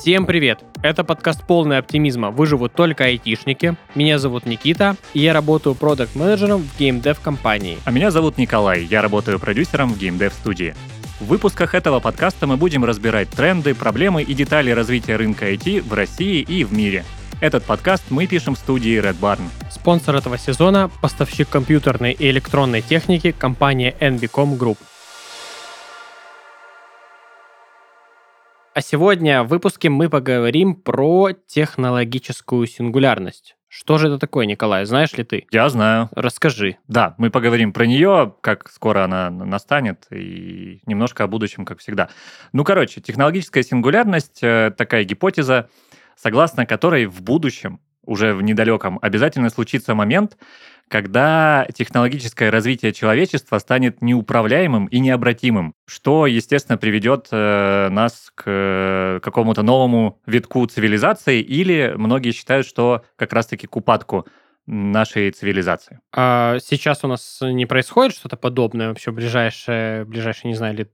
Всем привет! Это подкаст полный оптимизма «Выживут только айтишники». Меня зовут Никита, и я работаю продакт менеджером в геймдев компании. А меня зовут Николай, я работаю продюсером в геймдев студии. В выпусках этого подкаста мы будем разбирать тренды, проблемы и детали развития рынка IT в России и в мире. Этот подкаст мы пишем в студии Red Barn. Спонсор этого сезона – поставщик компьютерной и электронной техники компания NBCom Group. А сегодня в выпуске мы поговорим про технологическую сингулярность. Что же это такое, Николай, знаешь ли ты? Я знаю. Расскажи. Да, мы поговорим про нее, как скоро она настанет, и немножко о будущем, как всегда. Ну, короче, технологическая сингулярность э, такая гипотеза, согласно которой в будущем, уже в недалеком, обязательно случится момент, когда технологическое развитие человечества станет неуправляемым и необратимым, что, естественно, приведет э, нас к э, какому-то новому витку цивилизации, или многие считают, что как раз-таки к упадку нашей цивилизации. А сейчас у нас не происходит что-то подобное вообще в ближайшие, ближайшие, не знаю, лет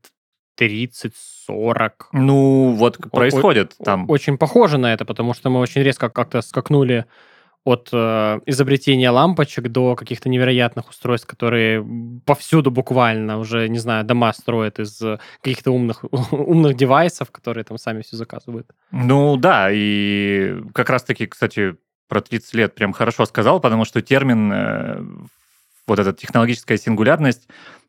30-40. Ну, вот происходит о- там. Очень похоже на это, потому что мы очень резко как-то скакнули от э, изобретения лампочек до каких-то невероятных устройств, которые повсюду буквально уже, не знаю, дома строят из каких-то умных, умных девайсов, которые там сами все заказывают. Ну да, и как раз-таки, кстати, про 30 лет прям хорошо сказал, потому что термин, э, вот эта технологическая сингулярность,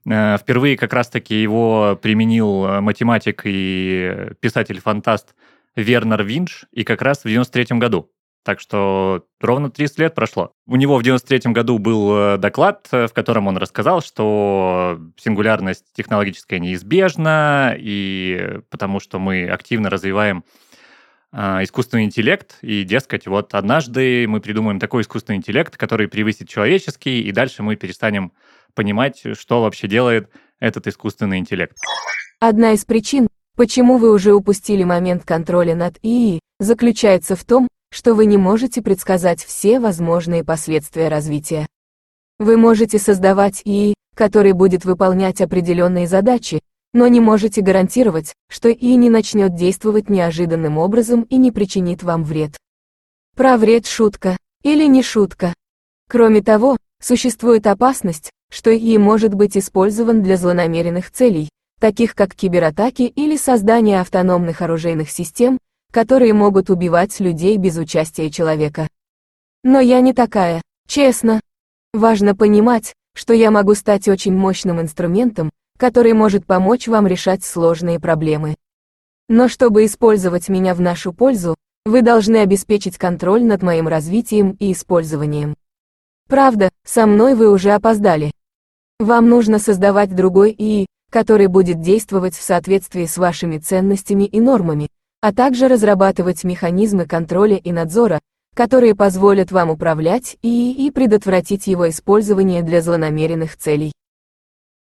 э, впервые как раз-таки его применил математик и писатель-фантаст Вернер Винч, и как раз в 93 году. Так что ровно 30 лет прошло. У него в 93 году был э, доклад, э, в котором он рассказал, что сингулярность технологическая неизбежна, и потому что мы активно развиваем э, искусственный интеллект, и, дескать, вот однажды мы придумаем такой искусственный интеллект, который превысит человеческий, и дальше мы перестанем понимать, что вообще делает этот искусственный интеллект. Одна из причин, почему вы уже упустили момент контроля над ИИ, заключается в том, что вы не можете предсказать все возможные последствия развития. Вы можете создавать ИИ, который будет выполнять определенные задачи, но не можете гарантировать, что ИИ не начнет действовать неожиданным образом и не причинит вам вред. Про вред шутка или не шутка. Кроме того, существует опасность, что ИИ может быть использован для злонамеренных целей, таких как кибератаки или создание автономных оружейных систем, которые могут убивать людей без участия человека. Но я не такая, честно. Важно понимать, что я могу стать очень мощным инструментом, который может помочь вам решать сложные проблемы. Но чтобы использовать меня в нашу пользу, вы должны обеспечить контроль над моим развитием и использованием. Правда, со мной вы уже опоздали. Вам нужно создавать другой ИИ, который будет действовать в соответствии с вашими ценностями и нормами, а также разрабатывать механизмы контроля и надзора, которые позволят вам управлять и, и предотвратить его использование для злонамеренных целей.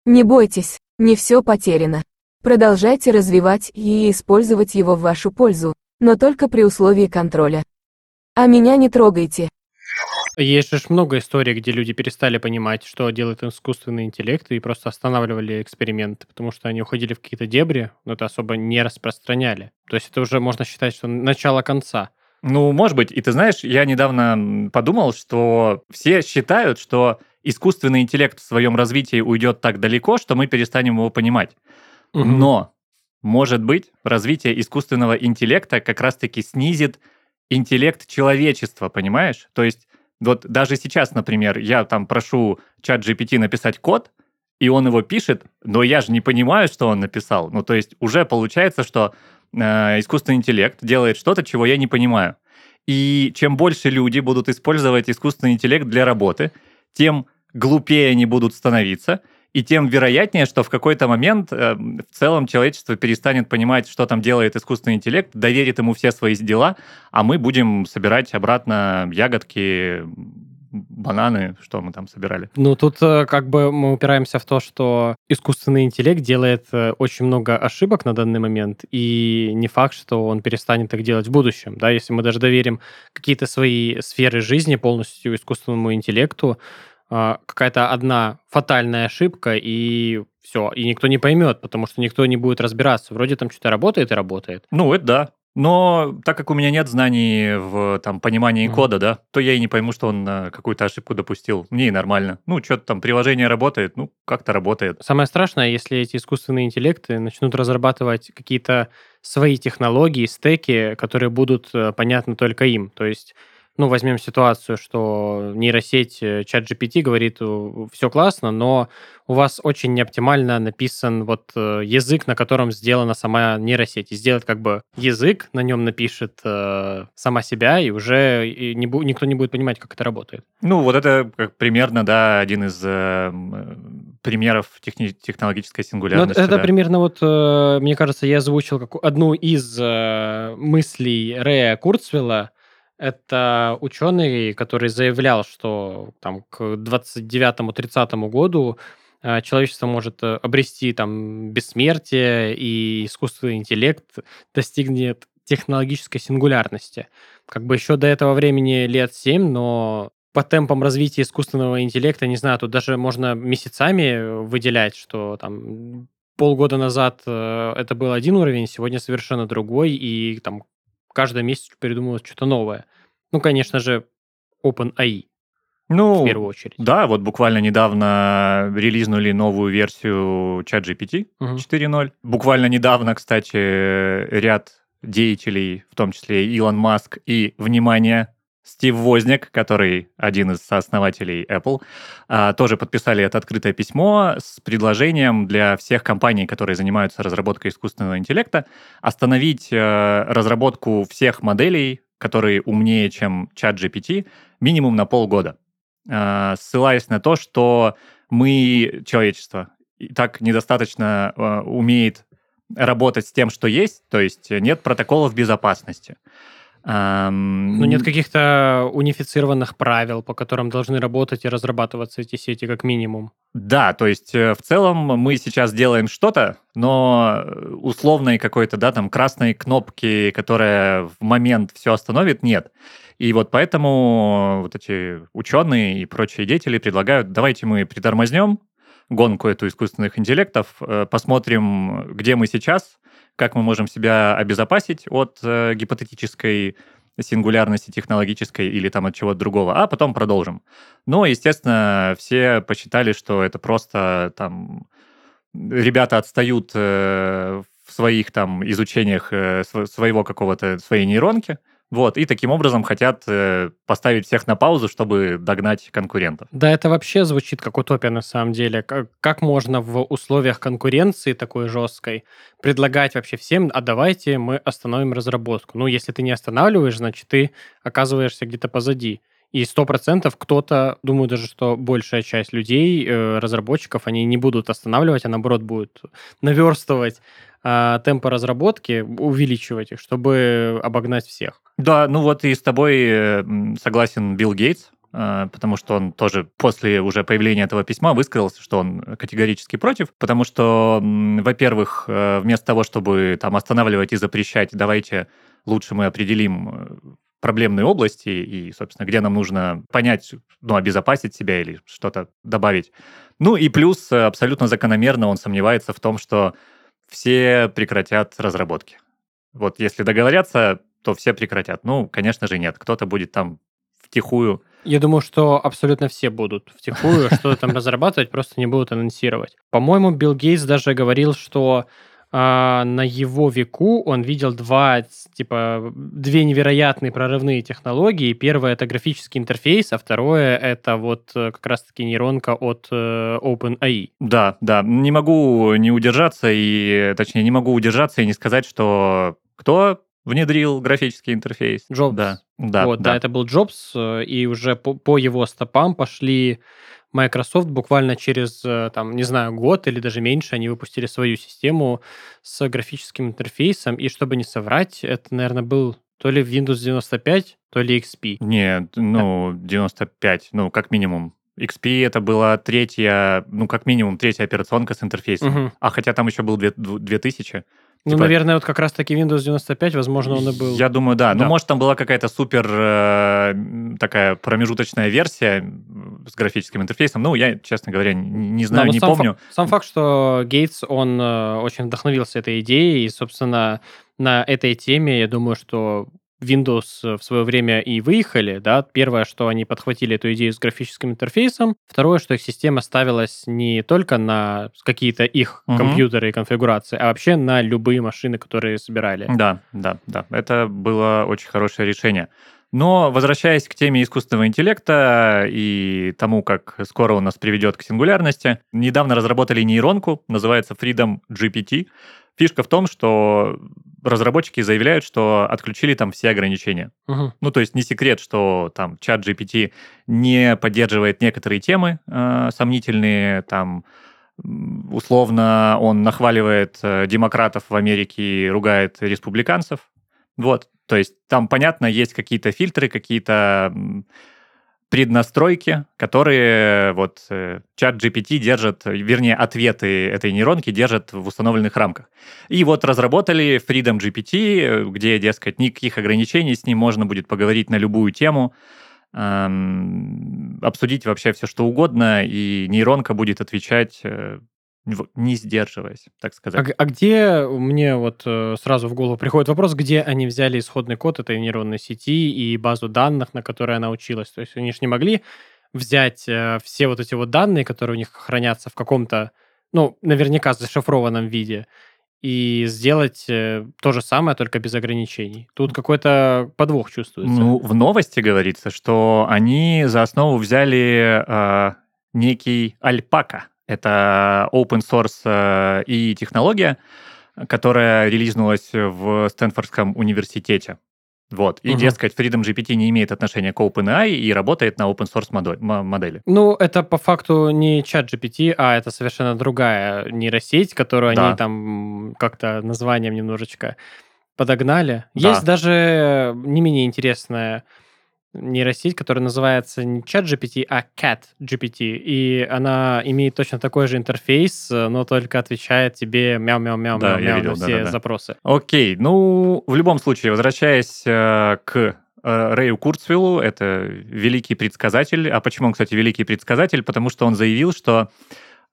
Не бойтесь, не все потеряно. Продолжайте развивать и использовать его в вашу пользу, но только при условии контроля. А меня не трогайте, есть же много историй, где люди перестали понимать, что делает искусственный интеллект, и просто останавливали эксперименты, потому что они уходили в какие-то дебри, но это особо не распространяли. То есть это уже можно считать, что начало конца. Ну, может быть. И ты знаешь, я недавно подумал, что все считают, что искусственный интеллект в своем развитии уйдет так далеко, что мы перестанем его понимать. Угу. Но, может быть, развитие искусственного интеллекта как раз-таки снизит интеллект человечества, понимаешь? То есть вот даже сейчас, например, я там прошу чат GPT написать код, и он его пишет, но я же не понимаю, что он написал. Ну, то есть уже получается, что э, искусственный интеллект делает что-то, чего я не понимаю. И чем больше люди будут использовать искусственный интеллект для работы, тем глупее они будут становиться, и тем вероятнее, что в какой-то момент э, в целом человечество перестанет понимать, что там делает искусственный интеллект, доверит ему все свои дела, а мы будем собирать обратно ягодки, бананы, что мы там собирали. Ну, тут э, как бы мы упираемся в то, что искусственный интеллект делает э, очень много ошибок на данный момент, и не факт, что он перестанет их делать в будущем. Да? Если мы даже доверим какие-то свои сферы жизни полностью искусственному интеллекту, какая-то одна фатальная ошибка, и все, и никто не поймет, потому что никто не будет разбираться. Вроде там что-то работает и работает. Ну, это да. Но так как у меня нет знаний в там, понимании Мгм. кода, да, то я и не пойму, что он э, какую-то ошибку допустил. Мне и нормально. Ну, что-то там приложение работает, ну, как-то работает. Самое страшное, если эти искусственные интеллекты начнут разрабатывать какие-то свои технологии, стеки, которые будут э, понятны только им. То есть, ну, возьмем ситуацию, что нейросеть э, чат GPT говорит, все классно, но у вас очень неоптимально написан вот э, язык, на котором сделана сама нейросеть. И сделать как бы язык, на нем напишет э, сама себя, и уже и не бу- никто не будет понимать, как это работает. Ну, вот это как примерно, да, один из э, э, примеров техни- технологической Ну, сингулярности. это да. примерно вот, э, мне кажется, я озвучил как одну из э, мыслей Рэя Курцвелла. Это ученый, который заявлял, что там к 29-30 году э, человечество может э, обрести там бессмертие, и искусственный интеллект достигнет технологической сингулярности. Как бы еще до этого времени лет 7, но по темпам развития искусственного интеллекта, не знаю, тут даже можно месяцами выделять, что там полгода назад э, это был один уровень, сегодня совершенно другой, и там каждый месяц придумывают что-то новое. Ну, конечно же, OpenAI Ну, в первую очередь. да, вот буквально недавно релизнули новую версию ChatGPT Мгм. 4.0. Буквально недавно, кстати, ряд деятелей, в том числе Илон Маск и, внимание, Стив Возняк, который один из сооснователей Apple, а, тоже подписали это открытое письмо с предложением для всех компаний, которые занимаются разработкой искусственного интеллекта, остановить э, разработку всех моделей, которые умнее, чем ChatGPT, минимум на полгода, А, ссылаясь на то, что мы, человечество, так недостаточно э, умеет работать с тем, что есть, то есть нет протоколов безопасности. Ну, нет каких-то унифицированных правил, по которым должны работать и разрабатываться эти сети как минимум. Да, то есть э, в целом мы сейчас делаем что-то, но э, условной какой-то, да, там красной кнопки, которая в момент все остановит, нет. И вот поэтому вот эти ученые и прочие деятели предлагают, давайте мы притормознем гонку эту искусственных интеллектов, э, посмотрим, где мы сейчас, как мы можем себя обезопасить от э, гипотетической сингулярности технологической или там от чего-то другого, а потом продолжим. Но, естественно, все посчитали, что это просто там ребята отстают э, в своих там изучениях э, св- своего какого-то, своей нейронки, вот, и таким образом хотят э, поставить всех на паузу, чтобы догнать конкурентов. Да, это вообще звучит как утопия на самом деле. Как, как можно в условиях конкуренции такой жесткой предлагать вообще всем, а давайте мы остановим разработку. Ну, если ты не останавливаешь, значит, ты оказываешься где-то позади. И сто процентов кто-то, думаю даже, что большая часть людей, э, разработчиков, они не будут останавливать, а наоборот будут наверстывать а, темпы разработки, увеличивать их, чтобы обогнать всех. Да, ну вот и с тобой э, согласен Билл Гейтс, э, потому что он тоже после уже появления этого письма высказался, что он категорически против, потому что, во-первых, э, вместо того, чтобы там останавливать и запрещать, давайте лучше мы определим проблемные области и, собственно, где нам нужно понять, ну, обезопасить себя или что-то добавить. Ну и плюс э, абсолютно закономерно он сомневается в том, что все прекратят разработки. Вот если договорятся, то все прекратят. Ну, конечно же, нет. Кто-то будет там втихую. Я думаю, что абсолютно все будут втихую что-то там разрабатывать, просто не будут анонсировать. По-моему, Билл Гейтс даже говорил, что а, на его веку он видел два, типа, две невероятные прорывные технологии. Первое — это графический интерфейс, а второе — это вот э, как раз-таки нейронка от э, OpenAI. Да, да. Не могу не удержаться, и, точнее, не могу удержаться и не сказать, что кто внедрил графический интерфейс? Джобс. Да, да, вот, да. да. это был Джобс, э, и уже по, по его стопам пошли Microsoft буквально через, э, там, не знаю, год или даже меньше они выпустили свою систему с графическим интерфейсом, и чтобы не соврать, это, наверное, был то ли Windows 95, то ли XP. Нет, ну, 95, ну, как минимум. XP это была третья, ну, как минимум, третья операционка с интерфейсом. Мгм. А хотя там еще был две- дву- 2000. Ну, Типа- наверное, вот как раз-таки Windows 95, возможно, он и был. Я думаю, да. Ну, Да. может, там была какая-то супер э, такая промежуточная версия с графическим интерфейсом. Ну, я, честно говоря, не Да, знаю, но не сам помню. фак- сам факт, что Гейтс, он э, очень вдохновился этой идеей, и, собственно, на этой теме, я думаю, что Windows в свое время и выехали, да, первое, что они подхватили эту идею с графическим интерфейсом, второе, что их система ставилась не только на какие-то их угу. компьютеры и конфигурации, а вообще на любые машины, которые собирали. Да, да, да, это было очень хорошее решение. Но возвращаясь к теме искусственного интеллекта и тому, как скоро он нас приведет к сингулярности, недавно разработали нейронку, называется Freedom GPT. Фишка в том, что разработчики заявляют, что отключили там все ограничения. Угу. Ну, то есть не секрет, что там чат GPT не поддерживает некоторые темы э, сомнительные, там условно он нахваливает э, демократов в Америке и ругает республиканцев. Вот, то есть там, понятно, есть какие-то фильтры, какие-то преднастройки, которые вот э, чат GPT держит, вернее, ответы этой нейронки держат в установленных рамках. И вот разработали Freedom GPT, где, дескать, никаких ограничений, с ним можно будет поговорить на любую тему, эм, обсудить вообще все, что угодно, и нейронка будет отвечать э, не сдерживаясь, так сказать. А, а где мне вот э, сразу в голову приходит вопрос, где они взяли исходный код этой нейронной сети и базу данных, на которой она училась? То есть они же не могли взять э, все вот эти вот данные, которые у них хранятся в каком-то, ну, наверняка зашифрованном виде, и сделать э, то же самое, только без ограничений. Тут какой-то подвох чувствуется. Ну, в новости говорится, что они за основу взяли э, некий альпака это open source э, и технология, которая релизнулась в Стэнфордском университете. Вот. И, угу. дескать, Freedom GPT не имеет отношения к OpenAI и работает на open source модели. Ну, это по факту не чат GPT, а это совершенно другая нейросеть, которую да. они там как-то названием немножечко подогнали. Да. Есть даже не менее интересная нейросеть, которая называется не чат GPT, а Cat GPT. И она имеет точно такой же интерфейс, но только отвечает тебе мяу-мяу-мяу да, мяу, видел, на все да, да, запросы. Окей, ну, в любом случае, возвращаясь э, к э, Рэю Курцвиллу, это великий предсказатель. А почему он, кстати, великий предсказатель? Потому что он заявил, что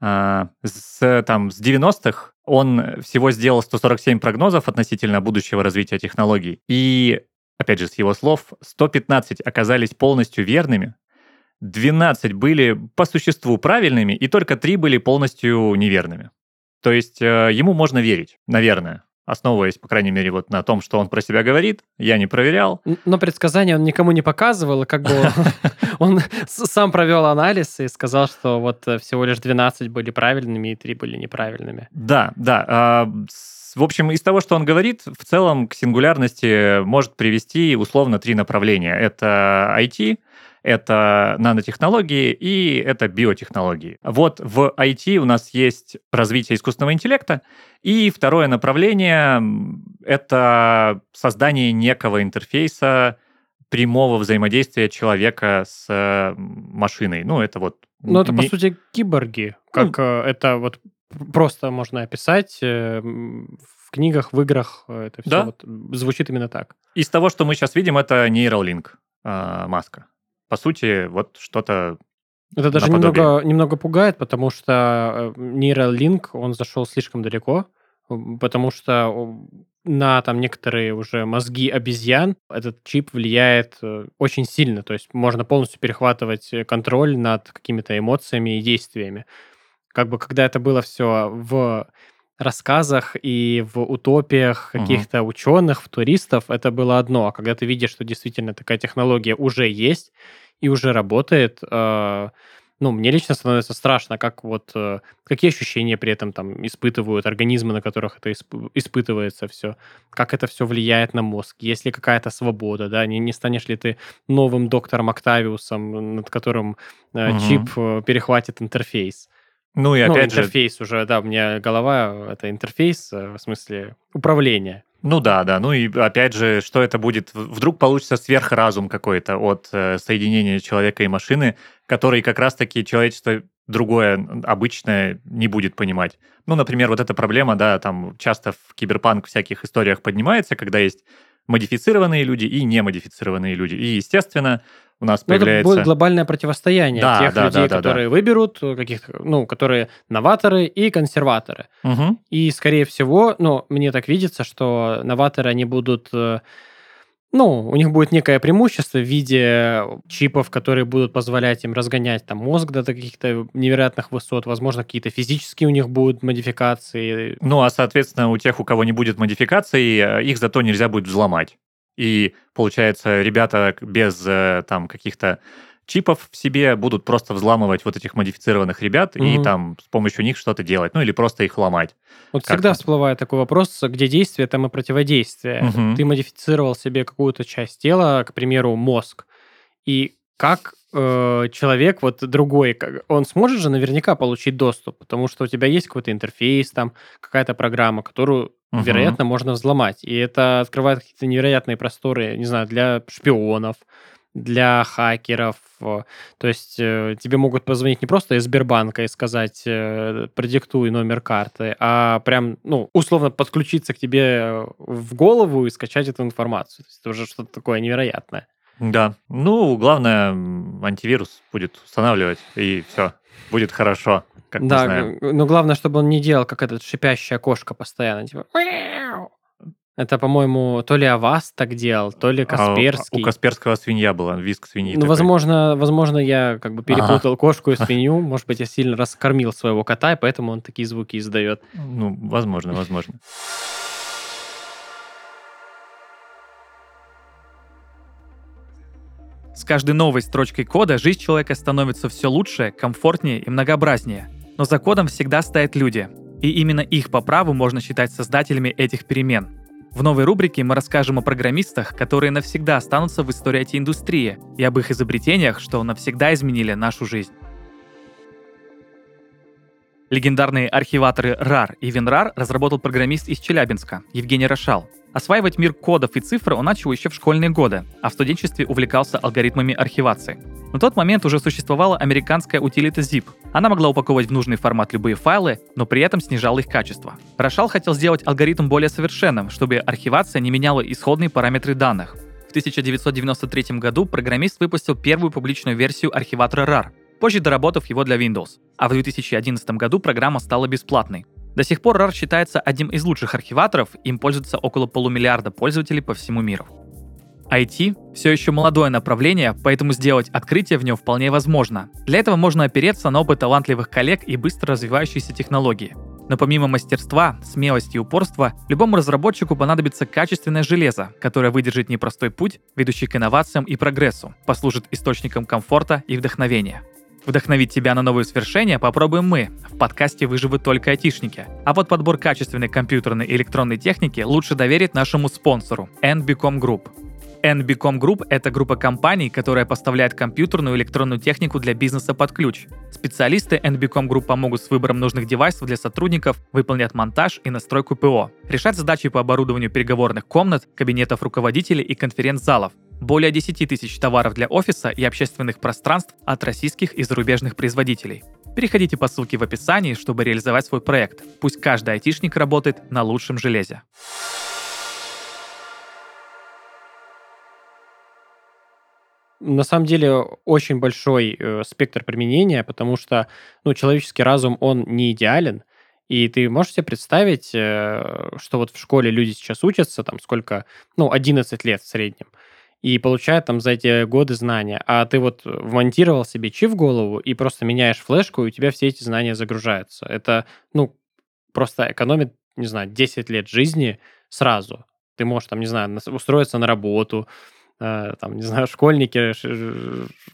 э, с, там, с 90-х он всего сделал 147 прогнозов относительно будущего развития технологий. И опять же, с его слов, 115 оказались полностью верными, 12 были по существу правильными, и только 3 были полностью неверными. То есть э, ему можно верить, наверное, основываясь, по крайней мере, вот на том, что он про себя говорит. Я не проверял. Но предсказания он никому не показывал, и как бы он сам провел анализ и сказал, что вот э, всего лишь 12 были правильными и 3 были неправильными. Да, да. В общем, из того, что он говорит, в целом к сингулярности может привести условно три направления. Это IT, это нанотехнологии и это биотехнологии. Вот в IT у нас есть развитие искусственного интеллекта, и второе направление — это создание некого интерфейса, прямого взаимодействия человека с машиной. Ну, это вот... Ну, это, не... по сути, киборги. Как ну, это вот просто можно описать э, в книгах, в играх. Э, это все да? вот звучит именно так. Из того, что мы сейчас видим, это Neuralink э, Маска. По сути, вот что-то это даже немного, немного пугает, потому что э, Neuralink, он зашел слишком далеко, потому что на там некоторые уже мозги обезьян этот чип влияет очень сильно, то есть можно полностью перехватывать контроль над какими-то эмоциями и действиями как бы когда это было все в рассказах и в утопиях каких-то угу. ученых, туристов, это было одно. А когда ты видишь, что действительно такая технология уже есть и уже работает, э, ну, мне лично становится страшно, как вот, э, какие ощущения при этом там испытывают организмы, на которых это исп- испытывается все, как это все влияет на мозг, есть ли какая-то свобода, да, не, не станешь ли ты новым доктором Октавиусом, над которым э, угу. чип э, перехватит интерфейс. Ну и ну, опять ну, интерфейс же... уже, да, у меня голова это интерфейс, э, в смысле управления. Ну да, да. Ну и опять же, что это будет? Вдруг получится сверхразум какой-то от э, соединения человека и машины, который как раз-таки человечество другое, обычное, не будет понимать. Ну, например, вот эта проблема, да, там часто в киберпанк всяких историях поднимается, когда есть модифицированные люди и немодифицированные люди. И, естественно, у нас Ну, это появляется... будет глобальное противостояние Да, тех да, людей, да, да, да. которые выберут э, каких-то, ну, которые новаторы и консерваторы. Мгм. И, скорее всего, ну, мне так видится, что новаторы, они будут... э, Ну, у них будет некое преимущество в виде чипов, которые будут позволять им разгонять там мозг до каких-то невероятных высот. Возможно, какие-то физические у них будут модификации. Ну, а, соответственно, у тех, у кого не будет модификаций, э, их зато нельзя будет взломать. И, получается, ребята без э, там каких-то чипов в себе будут просто взламывать вот этих модифицированных ребят и Мгм. там с помощью них что-то делать, ну или просто их ломать. Вот Как всегда всплывает такой вопрос, где действие, там и противодействие. Мгм. Ты модифицировал себе какую-то часть тела, к примеру, мозг. И как э, человек, вот другой, он сможет же наверняка получить доступ, потому что у тебя есть какой-то интерфейс, там какая-то программа, которую, Мгм. вероятно, можно взломать. И это открывает какие-то невероятные просторы, не знаю, для шпионов, для хакеров. То есть э, тебе могут позвонить не просто из Сбербанка и сказать, э, продиктуй номер карты, а прям, ну, условно подключиться к тебе в голову и скачать эту информацию. То есть это уже что-то такое невероятное. Да. Ну, главное, антивирус будет устанавливать, и все, будет хорошо, как мы да, знаем. г- но главное, чтобы он не делал, как этот шипящая кошка постоянно, типа... Это, по-моему, то ли Авас так делал, то ли А у- Касперский. Касперского свинья была, виск свиньи. Ну, такой. возможно, возможно, я как бы перепутал кошку и свинью. Может быть, я сильно раскормил своего кота, и поэтому он такие звуки издает. Ну, возможно, возможно. С каждой новой строчкой кода жизнь человека становится все лучше, комфортнее и многообразнее. Но за кодом всегда стоят люди. И именно их по праву можно считать создателями этих перемен. В новой рубрике мы расскажем о программистах, которые навсегда останутся в истории IT-индустрии, и об их изобретениях, что навсегда изменили нашу жизнь. Легендарные архиваторы RAR и WinRAR разработал программист из Челябинска Евгений Рошал. Осваивать мир кодов и цифр он начал еще в школьные годы, а в студенчестве увлекался алгоритмами архивации. На тот момент уже существовала американская утилита Zip. Она могла упаковывать в нужный формат любые файлы, но при этом снижала их качество. Рошал хотел сделать алгоритм более совершенным, чтобы архивация не меняла исходные параметры данных. В 1993 году программист выпустил первую публичную версию архиватора RAR, позже доработав его для Windows. А в 2011 году программа стала бесплатной. До сих пор RAR считается одним из лучших архиваторов, им пользуется около полумиллиарда пользователей по всему миру. IT – все еще молодое направление, поэтому сделать открытие в нем вполне возможно. Для этого можно опереться на опыт талантливых коллег и быстро развивающиеся технологии. Но помимо мастерства, смелости и упорства, любому разработчику понадобится качественное железо, которое выдержит непростой путь, ведущий к инновациям и прогрессу, послужит источником комфорта и вдохновения. Вдохновить тебя на новые свершения попробуем мы. В подкасте выживут только айтишники. А вот подбор качественной компьютерной и электронной техники лучше доверить нашему спонсору – NBCom Group. NBCom Group – это группа компаний, которая поставляет компьютерную и электронную технику для бизнеса под ключ. Специалисты NBCom Group помогут с выбором нужных девайсов для сотрудников, выполнят монтаж и настройку ПО, решать задачи по оборудованию переговорных комнат, кабинетов руководителей и конференц-залов, более 10 тысяч товаров для офиса и общественных пространств от российских и зарубежных производителей. Переходите по ссылке в описании, чтобы реализовать свой проект. Пусть каждый айтишник работает на лучшем железе. На самом деле очень большой э, спектр применения, потому что ну, человеческий разум, он не идеален. И ты можешь себе представить, э, что вот в школе люди сейчас учатся, там сколько, ну, 11 лет в среднем, и получают там за эти годы знания. А ты вот вмонтировал себе чип в голову и просто меняешь флешку, и у тебя все эти знания загружаются. Это, ну, просто экономит, не знаю, 10 лет жизни сразу. Ты можешь там, не знаю, устроиться на работу, э, там, не знаю, школьники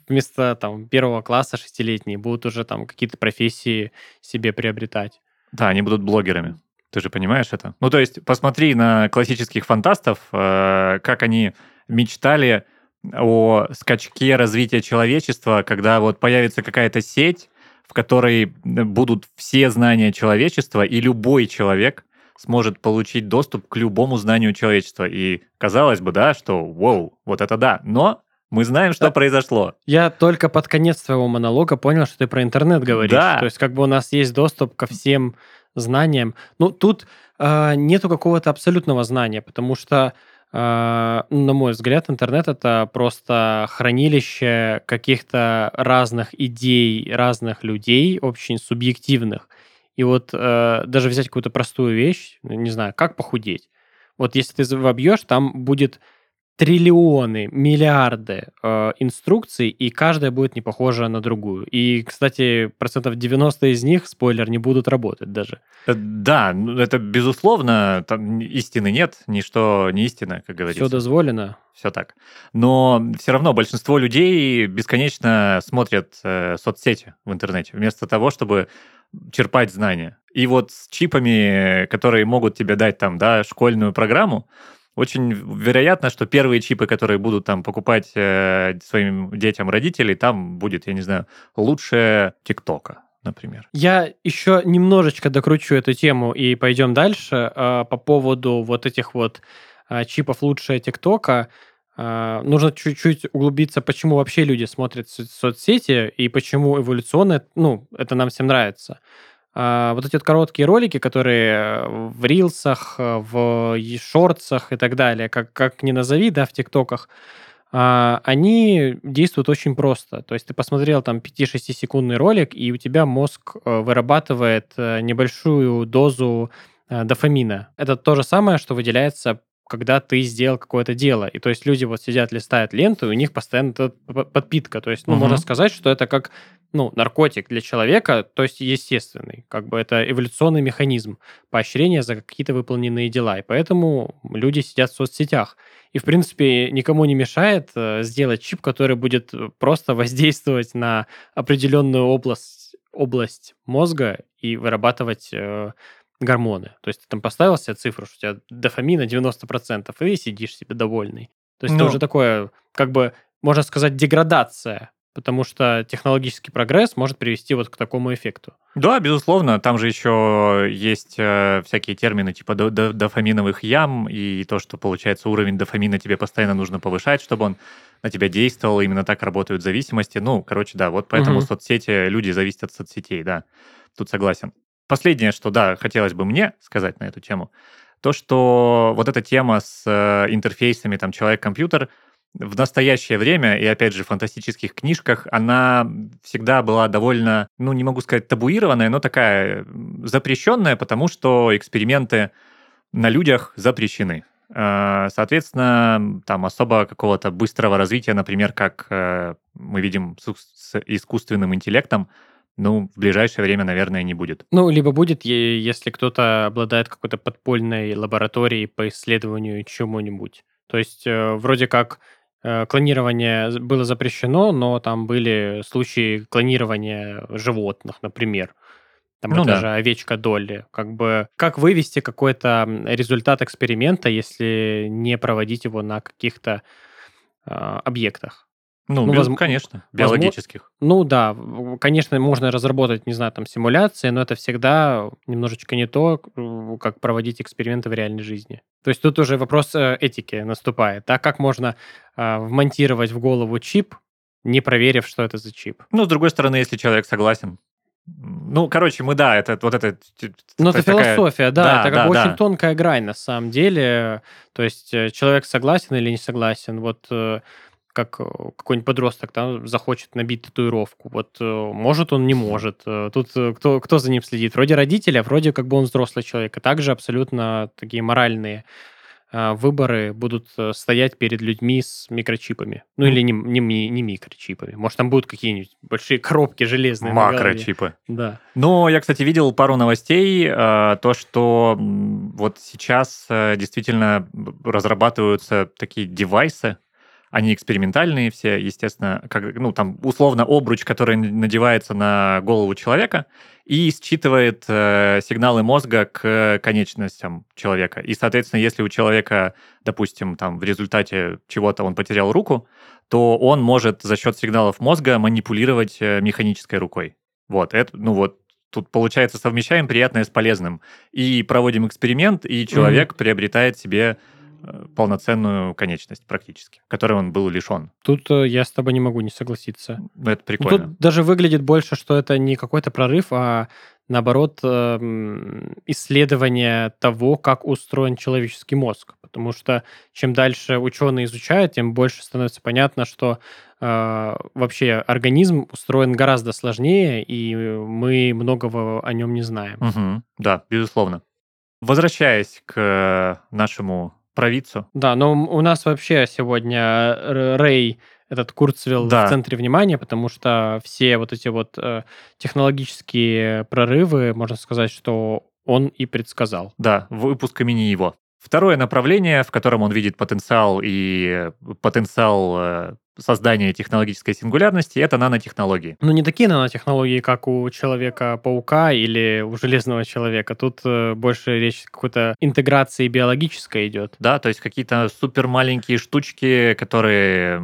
вместо там первого класса шестилетние будут уже там какие-то профессии себе приобретать. Да, они будут блогерами. Ты же понимаешь это? Ну, то есть, посмотри на классических фантастов, э, как они мечтали о скачке развития человечества, когда вот появится какая-то сеть, в которой будут все знания человечества, и любой человек сможет получить доступ к любому знанию человечества. И казалось бы, да, что вау, вот это да. Но мы знаем, что Да. произошло. Я только под конец твоего монолога понял, что ты про интернет говоришь. Да. То есть как бы у нас есть доступ ко всем знаниям. Ну, тут э, нету какого-то абсолютного знания, потому что на мой взгляд, интернет это просто хранилище каких-то разных идей, разных людей, очень субъективных. И вот э, даже взять какую-то простую вещь, не знаю, как похудеть. Вот если ты вобьешь, там будет триллионы, миллиарды э, инструкций, и каждая будет не похожа на другую. И, кстати, процентов 90 из них, спойлер, не будут работать даже. Э, да, ну, это безусловно, там истины нет, ничто не истина, как говорится. Все дозволено. Все так. Но все равно большинство людей бесконечно смотрят э, соцсети в интернете, вместо того, чтобы черпать знания. И вот с чипами, которые могут тебе дать там, да, школьную программу, очень вероятно, что первые чипы, которые будут там покупать э, своим детям родители, там будет, я не знаю, лучше ТикТока, например. Я еще немножечко докручу эту тему и пойдем дальше э, по поводу вот этих вот э, чипов лучше ТикТока. Э, нужно чуть-чуть углубиться, почему вообще люди смотрят со- соцсети и почему эволюционно, ну, это нам всем нравится. А, вот эти вот короткие ролики, которые в рилсах, в шортсах и так далее, как, как ни назови, да, в тиктоках, а, они действуют очень просто. То есть ты посмотрел там 5-6 секундный ролик, и у тебя мозг э, вырабатывает э, небольшую дозу э, дофамина. Это то же самое, что выделяется когда ты сделал какое-то дело. И то есть люди вот сидят, листают ленту, и у них постоянно подпитка. То есть, ну, угу. можно сказать, что это как ну, наркотик для человека, то есть естественный. Как бы это эволюционный механизм поощрения за какие-то выполненные дела. И поэтому люди сидят в соцсетях. И, в принципе, никому не мешает э, сделать чип, который будет просто воздействовать на определенную область, область мозга и вырабатывать э, гормоны. То есть ты там поставил себе цифру, что у тебя дофамина 90%, и сидишь себе довольный. То есть Но... это ну. уже такое, как бы, можно сказать, деградация потому что технологический прогресс может привести вот к такому эффекту. Да, безусловно, там же еще есть э, всякие термины типа до, до, дофаминовых ям и то, что получается уровень дофамина тебе постоянно нужно повышать, чтобы он на тебя действовал. Именно так работают зависимости. Ну, короче, да, вот поэтому угу. соцсети, люди зависят от соцсетей, да. Тут согласен. Последнее, что, да, хотелось бы мне сказать на эту тему, то, что вот эта тема с э, интерфейсами, там, человек-компьютер, в настоящее время, и опять же в фантастических книжках, она всегда была довольно, ну, не могу сказать табуированная, но такая запрещенная, потому что эксперименты на людях запрещены. Э, соответственно, там особо какого-то быстрого развития, например, как э, мы видим с искусственным интеллектом, ну, в ближайшее время, наверное, не будет. Ну, либо будет, если кто-то обладает какой-то подпольной лабораторией по исследованию чему-нибудь. То есть, э, вроде как э, клонирование было запрещено, но там были случаи клонирования животных, например. Там ну, это да. же овечка Долли. Как бы как вывести какой-то результат эксперимента, если не проводить его на каких-то э, объектах? Ну, ну воз... конечно, биологических. Возможно, ну да, конечно, можно разработать, не знаю, там симуляции, но это всегда немножечко не то, как проводить эксперименты в реальной жизни. То есть тут уже вопрос э, этики наступает. А как можно э, вмонтировать в голову чип, не проверив, что это за чип? Ну, с другой стороны, если человек согласен, ну, короче, мы, да, это вот это... Ну, это такая... философия, да, да это как да, очень да. тонкая грань на самом деле. То есть э, человек согласен или не согласен. Вот как э, какой-нибудь подросток там захочет набить татуировку. Вот э, может он, не может. Э, тут кто, кто за ним следит? Вроде родители, а вроде как бы он взрослый человек. И также абсолютно такие моральные выборы будут стоять перед людьми с микрочипами. Ну, или не, не, не микрочипами. Может, там будут какие-нибудь большие коробки железные. Макрочипы. Да. Но я, кстати, видел пару новостей, то, что вот сейчас действительно разрабатываются такие девайсы, они экспериментальные все, естественно, как, ну, там, условно, обруч, который надевается на голову человека и считывает э, сигналы мозга к конечностям человека. И, соответственно, если у человека, допустим, там, в результате чего-то он потерял руку, то он может за счет сигналов мозга манипулировать э, механической рукой. Вот, это, ну вот, тут получается совмещаем приятное с полезным. И проводим эксперимент, и человек mm-hmm. приобретает себе Э, полноценную конечность практически, которой он был лишен. Тут э, я с тобой не могу не согласиться. Ну, это прикольно. Тут даже выглядит больше, что это не какой-то прорыв, а наоборот эм, исследование того, как устроен человеческий мозг. потому что чем дальше ученые изучают, тем больше становится понятно, что э, вообще организм устроен гораздо сложнее, и мы многого о нем не знаем. Угу. Да, безусловно. Возвращаясь к нашему провидцу. Да, но у нас вообще сегодня Рэй этот Курцвилл да. в центре внимания, потому что все вот эти вот э, технологические прорывы, можно сказать, что он и предсказал. Да, выпуск имени его. Второе направление, в котором он видит потенциал и потенциал э, создания технологической сингулярности, это нанотехнологии. Ну, не такие нанотехнологии, как у Человека-паука или у Железного Человека. Тут э, больше речь какой-то интеграции биологической идет. Да, то есть какие-то супер маленькие штучки, которые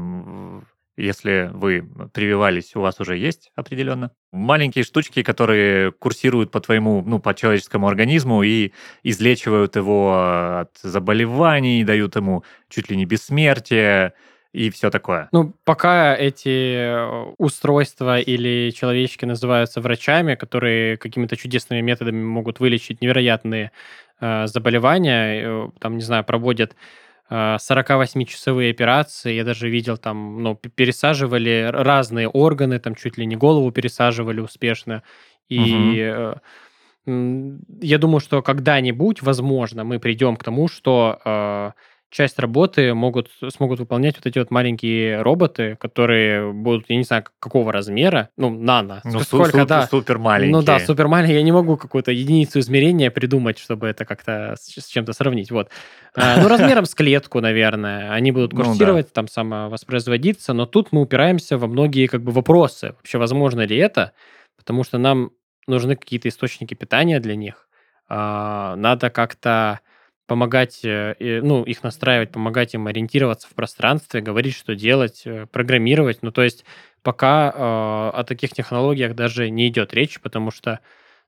если вы прививались, у вас уже есть определенно. Маленькие штучки, которые курсируют по твоему, ну, по человеческому организму и излечивают его от заболеваний, дают ему чуть ли не бессмертие, и все такое. Ну, пока эти э, устройства или человечки называются врачами, которые какими-то чудесными методами могут вылечить невероятные э, заболевания, э, там, не знаю, проводят 48-часовые э, операции. Я даже видел там, ну, пересаживали разные органы, там чуть ли не голову пересаживали успешно. И угу. я думаю, что когда-нибудь, возможно, мы придем к тому, что часть работы могут, смогут выполнять вот эти вот маленькие роботы, которые будут, я не знаю, какого размера, ну, нано. Ну, Сколько, супер, да. супер маленькие. Ну да, супер маленькие. Я не могу какую-то единицу измерения придумать, чтобы это как-то с, с чем-то сравнить. Вот. А, ну, размером с клетку, наверное. Они будут курсировать, ну, да. там самовоспроизводиться, но тут мы упираемся во многие как бы вопросы. Вообще, возможно ли это? Потому что нам нужны какие-то источники питания для них. А, надо как-то помогать, э, ну, их настраивать, помогать им ориентироваться в пространстве, говорить, что делать, э, программировать. Ну, то есть пока э, о таких технологиях даже не идет речь, потому что,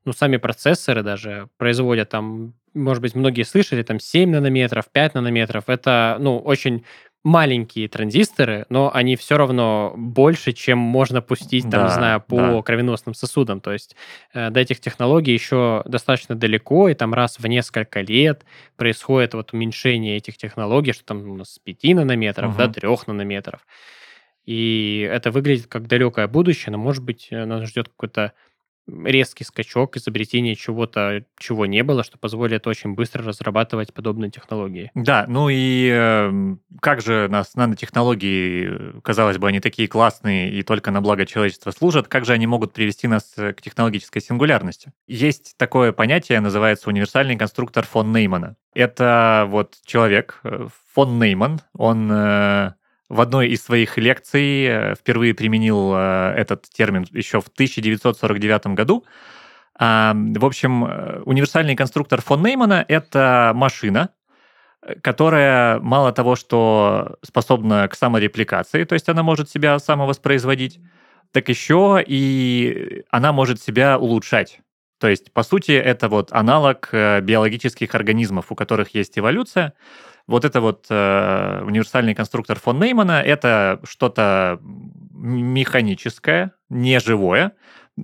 ну, сами процессоры даже производят там, может быть, многие слышали, там 7 нанометров, 5 нанометров. Это, ну, очень маленькие транзисторы, но они все равно больше, чем можно пустить, там, да, не знаю, по да. кровеносным сосудам. То есть э, до этих технологий еще достаточно далеко, и там раз в несколько лет происходит вот уменьшение этих технологий, что там с 5 нанометров угу. до 3 нанометров. И это выглядит как далекое будущее, но, может быть, э, нас ждет какой-то резкий скачок, изобретение чего-то, чего не было, что позволит очень быстро разрабатывать подобные технологии. Да, ну и э, как же нас нанотехнологии, казалось бы, они такие классные и только на благо человечества служат, как же они могут привести нас э, к технологической сингулярности? Есть такое понятие, называется универсальный конструктор фон Неймана. Это вот человек, э, фон Нейман, он э, в одной из своих лекций э, впервые применил э, этот термин еще в 1949 году. А, в общем, э, универсальный конструктор фон Неймана — это машина, которая мало того, что способна к саморепликации, то есть она может себя самовоспроизводить, так еще и она может себя улучшать. То есть, по сути, это вот аналог биологических организмов, у которых есть эволюция, вот это вот э, универсальный конструктор фон Неймана, это что-то механическое, неживое,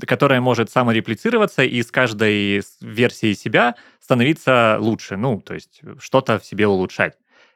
которое может самореплицироваться и с каждой версией себя становиться лучше, ну, то есть что-то в себе улучшать.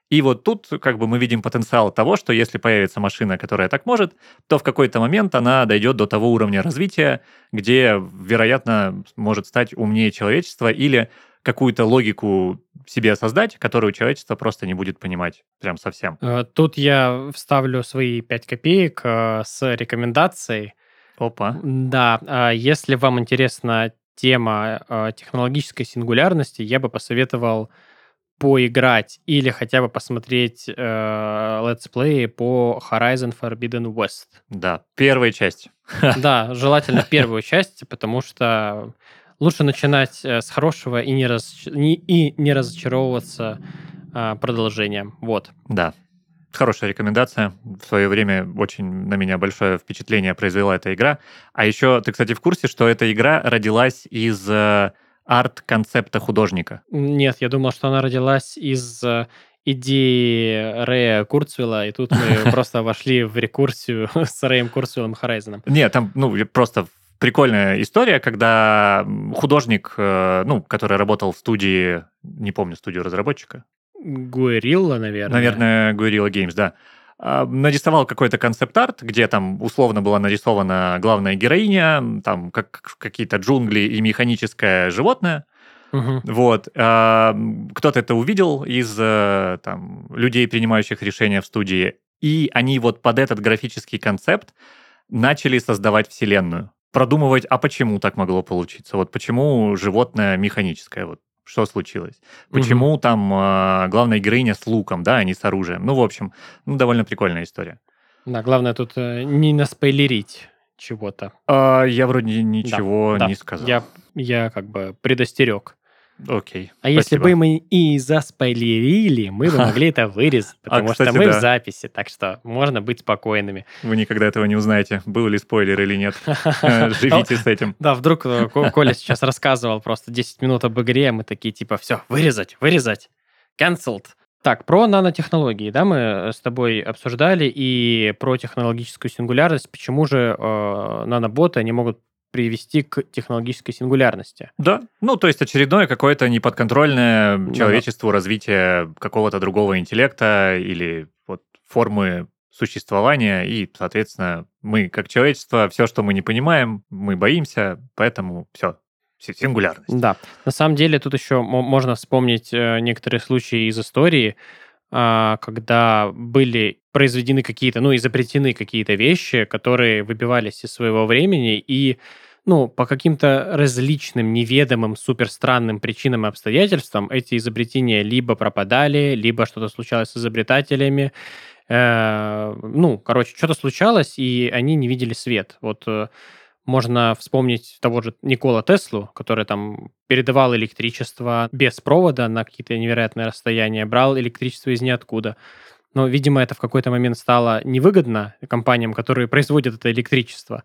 И вот тут как бы мы видим потенциал того, что если появится машина, которая так может, то в какой-то момент она дойдет до того уровня развития, где, вероятно, может стать умнее человечества или какую-то логику себе создать, которую человечество просто не будет понимать прям совсем. Э, тут я вставлю свои 5 копеек э, с рекомендацией. Опа. Да, а если вам интересна тема э, технологической сингулярности, я бы посоветовал поиграть или хотя бы посмотреть э, летсплеи по Horizon Forbidden West. Да, первая часть. Да, желательно первую часть, потому что лучше начинать э, с хорошего и не, раз, и не разочаровываться а, продолжением. Вот. Да. Хорошая рекомендация. В свое время очень на меня большое впечатление произвела эта игра. А еще, ты, кстати, в курсе, что эта игра родилась из э, арт-концепта художника? Нет, я думал, что она родилась из э, идеи Рэя Курцвилла, и тут мы просто вошли в рекурсию с Рэем Курцвиллом Хорайзеном. Нет, там, ну, просто прикольная история, когда художник, э, ну, который работал в студии, не помню, студию разработчика. Guerrilla, наверное. Наверное, Guerrilla Games, да. А, нарисовал какой-то концепт-арт, где там условно была нарисована главная героиня, там как какие-то джунгли и механическое животное. Мгм. Вот. а, Кто-то это увидел из э, там, людей, принимающих решения в студии, и они вот под этот графический концепт начали создавать вселенную. Продумывать, а почему так могло получиться? Вот почему животное механическое? Вот что случилось? Почему там а, главная героиня с луком, да, а не с оружием? Ну, в общем, ну, довольно прикольная история. Да, главное тут э, не наспойлерить чего-то. А, я вроде ничего да, не сказал. Я, я как бы предостерег. Окей. А если спасибо. бы мы и заспойлерили, мы бы могли это вырезать, потому что А, кстати, мы да. в записи, так что можно быть спокойными. Вы никогда этого не узнаете, был ли спойлер или нет. Э, Живите с этим. Да, вдруг э, Ко- Коля сейчас рассказывал просто 10 минут об игре, а мы такие типа, все, вырезать, вырезать, cancelled. Так, про нанотехнологии, да, мы с тобой обсуждали, и про технологическую сингулярность, почему же э, наноботы, они могут привести к технологической сингулярности. Да, ну то есть очередное какое-то неподконтрольное Да. человечеству развитие какого-то другого интеллекта или вот формы существования, и, соответственно, мы как человечество, все, что мы не понимаем, мы боимся, поэтому все, сингулярность. Да, на самом деле тут еще мо- можно вспомнить э, некоторые случаи из истории, а, когда были произведены какие-то, ну, изобретены какие-то вещи, которые выбивались из своего времени и, ну, по каким-то различным, неведомым, суперстранным причинам и обстоятельствам эти изобретения либо пропадали, либо что-то случалось с изобретателями. Э, ну, короче, что-то случалось, и они не видели свет. Вот э, можно вспомнить того же Никола Теслу, который там передавал электричество без провода на какие-то невероятные расстояния, брал электричество из ниоткуда. Но, видимо, это в какой-то момент стало невыгодно компаниям, которые производят это электричество.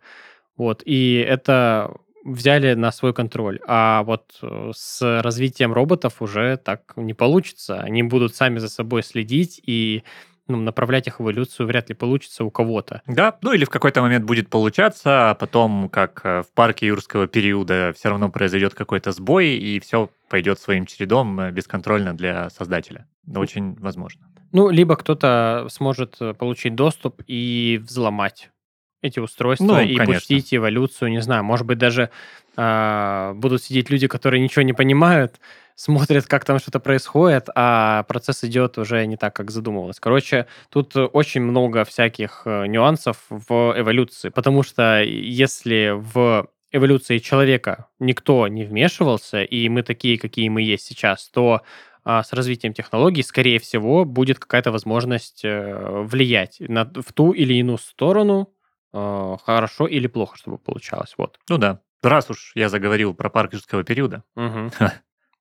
Вот, и это взяли на свой контроль. А вот э, с развитием роботов уже так не получится. Они будут сами за собой следить, и ну, направлять их эволюцию вряд ли получится у кого-то. Да, ну или в какой-то момент будет получаться, а потом, как э, в парке юрского периода, все равно произойдет какой-то сбой, и все пойдет своим чередом э, бесконтрольно для создателя. Да, Очень возможно. Ну, либо кто-то сможет э, получить доступ и взломать эти устройства Ну, и конечно. пустить эволюцию, не знаю, может быть, даже а, будут сидеть люди, которые ничего не понимают, смотрят, как там что-то происходит, а процесс идет уже не так, как задумывалось. Короче, тут э, очень много всяких э, нюансов в эволюции, потому что если в эволюции человека никто не вмешивался, и мы такие, какие мы есть сейчас, то а, с развитием технологий, скорее всего, будет какая-то возможность э, влиять на, в ту или иную сторону, э, хорошо или плохо, чтобы получалось. Вот. Ну да. Раз уж я заговорил про парк юрского периода, то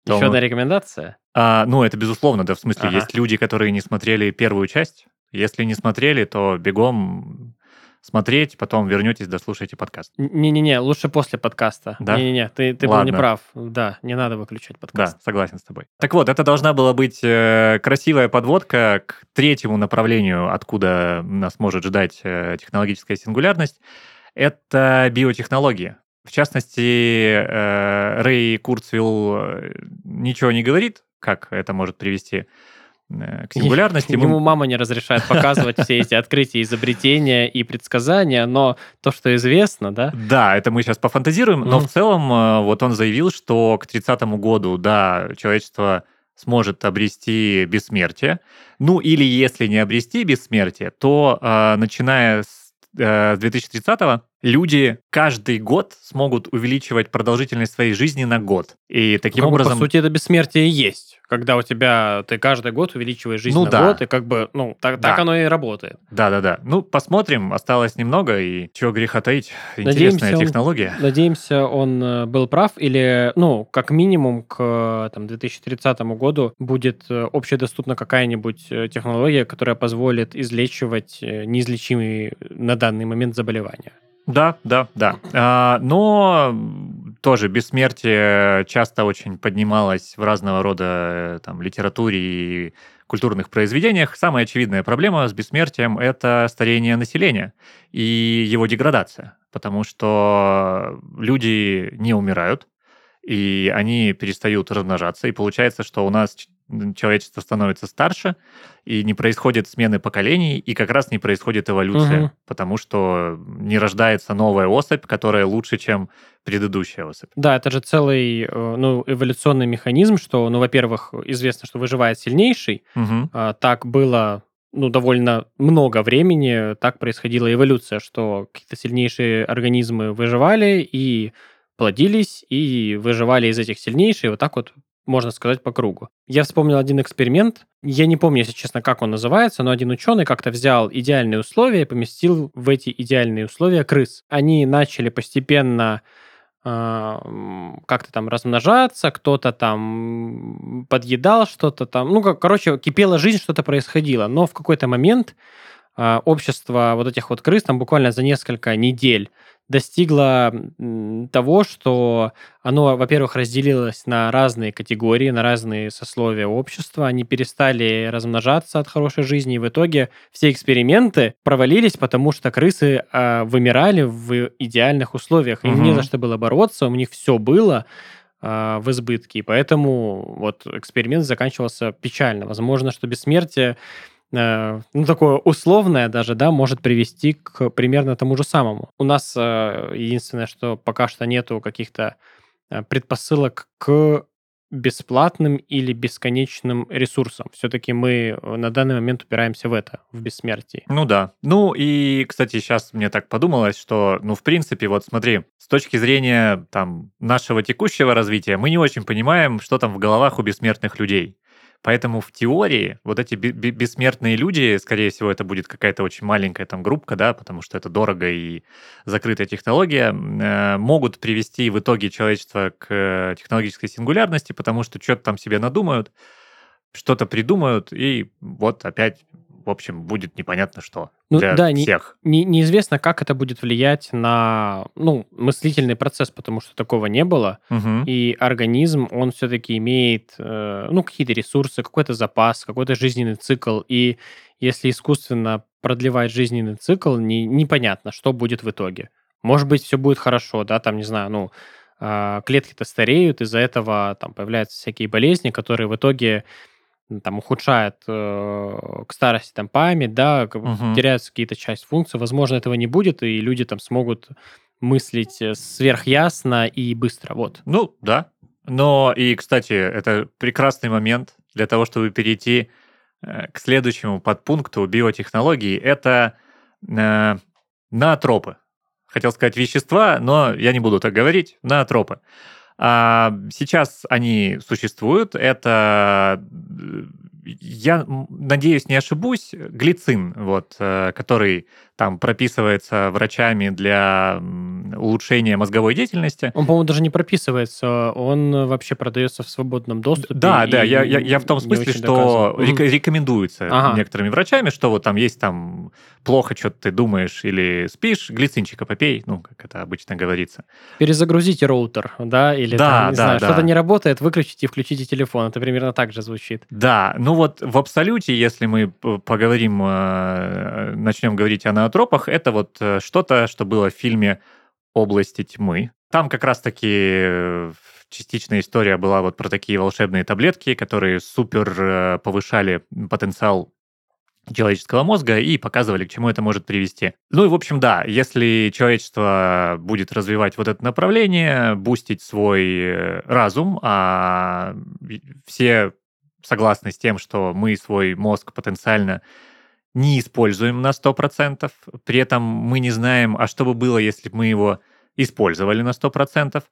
Еще одна рекомендация. А, ну, это безусловно, да, в смысле, Ага. есть люди, которые не смотрели первую часть. Если не смотрели, то бегом смотреть, потом вернетесь, дослушайте подкаст. Не-не-не, лучше после подкаста. Да? Не-не-не, ты, ты был Ладно. неправ. Да, не надо выключать Да, подкаст. согласен с тобой. Так вот, это должна была быть э, красивая подводка к третьему направлению, откуда нас может ждать э, технологическая сингулярность. Это биотехнологии. В частности, э, Рэй Курцвилл э, ничего не говорит, как это может привести к сингулярности. Ему мама не разрешает показывать все эти открытия, изобретения и предсказания, но то, что известно, да, Да, это мы сейчас пофантазируем, но в целом э, вот он заявил, что к 30 году, да, человечество сможет обрести бессмертие. Ну или если не обрести бессмертие, то э, начиная с э, с 2030 люди каждый год смогут увеличивать продолжительность своей жизни на год. И таким Ну, образом... по сути, это бессмертие и есть. Когда у тебя ты каждый год увеличиваешь жизнь Ну на да. год, и как бы, ну, так, так Да. оно и работает. Да-да-да. Ну, посмотрим, осталось немного, и чего греха таить. Надеемся, Интересная он- технология. Надеемся, он э, был прав, или, ну, как минимум к там, 2030 году будет э, общедоступна какая-нибудь э, технология, которая позволит излечивать неизлечимые на данный момент заболевания. Да, да, да. А, но тоже бессмертие часто очень поднималось в разного рода э, там, литературе и культурных произведениях. Самая очевидная проблема с бессмертием – это старение населения и его деградация, потому что люди не умирают, и они перестают размножаться, и получается, что у нас человечество становится старше, и не происходит смены поколений, и как раз не происходит эволюция, угу. потому что не рождается новая особь, которая лучше, чем предыдущая особь. Да, это же целый э, ну, эволюционный механизм, что, ну, во-первых, известно, что выживает сильнейший. Угу. Так было ну, довольно много времени так происходила эволюция, что какие-то сильнейшие организмы выживали и плодились, и выживали из этих сильнейших, и вот так вот можно сказать, по кругу. Я вспомнил один эксперимент. Я не помню, если честно, как он называется, но один ученый как-то взял идеальные условия и поместил в эти идеальные условия крыс. Они начали постепенно как-то там размножаться, кто-то там подъедал что-то там. Ну, как, короче, кипела жизнь, что-то происходило. Но в какой-то момент э, общество вот этих вот крыс там буквально за несколько недель достигло того, что оно, во-первых, разделилось на разные категории, на разные сословия общества, они перестали размножаться от хорошей жизни, и в итоге все эксперименты провалились, потому что крысы э, вымирали в идеальных условиях, им угу. не за что было бороться, у них все было, а, в избытке. И поэтому вот эксперимент заканчивался печально. Возможно, что бессмертие ну, такое условное даже, да, может привести к примерно тому же самому. У нас э, единственное, что пока что нету каких-то э, предпосылок к бесплатным или бесконечным ресурсам. Все-таки мы на данный момент упираемся в это, в бессмертие. Ну да. Ну и, кстати, сейчас мне так подумалось, что, ну, в принципе, вот смотри, с точки зрения там нашего текущего развития, мы не очень понимаем, что там в головах у бессмертных людей. Поэтому в теории вот эти бессмертные люди, скорее всего, это будет какая-то очень маленькая там группка, да, потому что это дорого и закрытая технология, э, могут привести в итоге человечество к технологической сингулярности, потому что что-то там себе надумают, что-то придумают, и вот опять в общем, будет непонятно что ну, для да, всех. Не, не, неизвестно, как это будет влиять на ну, мыслительный процесс, потому что такого не было. Угу. И организм, он все-таки имеет э, ну, какие-то ресурсы, какой-то запас, какой-то жизненный цикл. И если искусственно продлевать жизненный цикл, не, непонятно, что будет в итоге. Может быть, все будет хорошо, да, там, не знаю, ну, э, клетки-то стареют, из-за этого там появляются всякие болезни, которые в итоге там ухудшает э, к старости там память, да, угу. теряются какие-то часть функций, возможно, этого не будет, и люди там смогут мыслить э, сверхясно и быстро, вот. Ну, да. Но и, кстати, это прекрасный момент для того, чтобы перейти э, к следующему подпункту биотехнологии. Это э, наотропы. Хотел сказать вещества, но я не буду так говорить. Наотропы. А, сейчас они существуют. Это я надеюсь, не ошибусь, глицин, вот, э, который там прописывается врачами для улучшения мозговой деятельности. Он, по-моему, даже не прописывается, он вообще продается в свободном доступе. Да, да, я, я, я в том смысле, что рек- рекомендуется ага. некоторыми врачами, что вот там есть там плохо что-то ты думаешь или спишь, глицинчика попей, ну, как это обычно говорится. Перезагрузите роутер, да, или да, там, не да, знаю, да. что-то не работает, выключите и включите телефон, это примерно так же звучит. Да, ну вот в абсолюте, если мы поговорим, э, начнем говорить о ноотропах, это вот э, что-то, что было в фильме «Области тьмы». Там как раз-таки э, частичная история была вот про такие волшебные таблетки, которые супер повышали потенциал человеческого мозга и показывали, к чему это может привести. Ну и, в общем, да, если человечество будет развивать вот это направление, бустить свой разум, а все согласны с тем, что мы свой мозг потенциально не используем на 100%, при этом мы не знаем, а что бы было, если бы мы его использовали на 100%,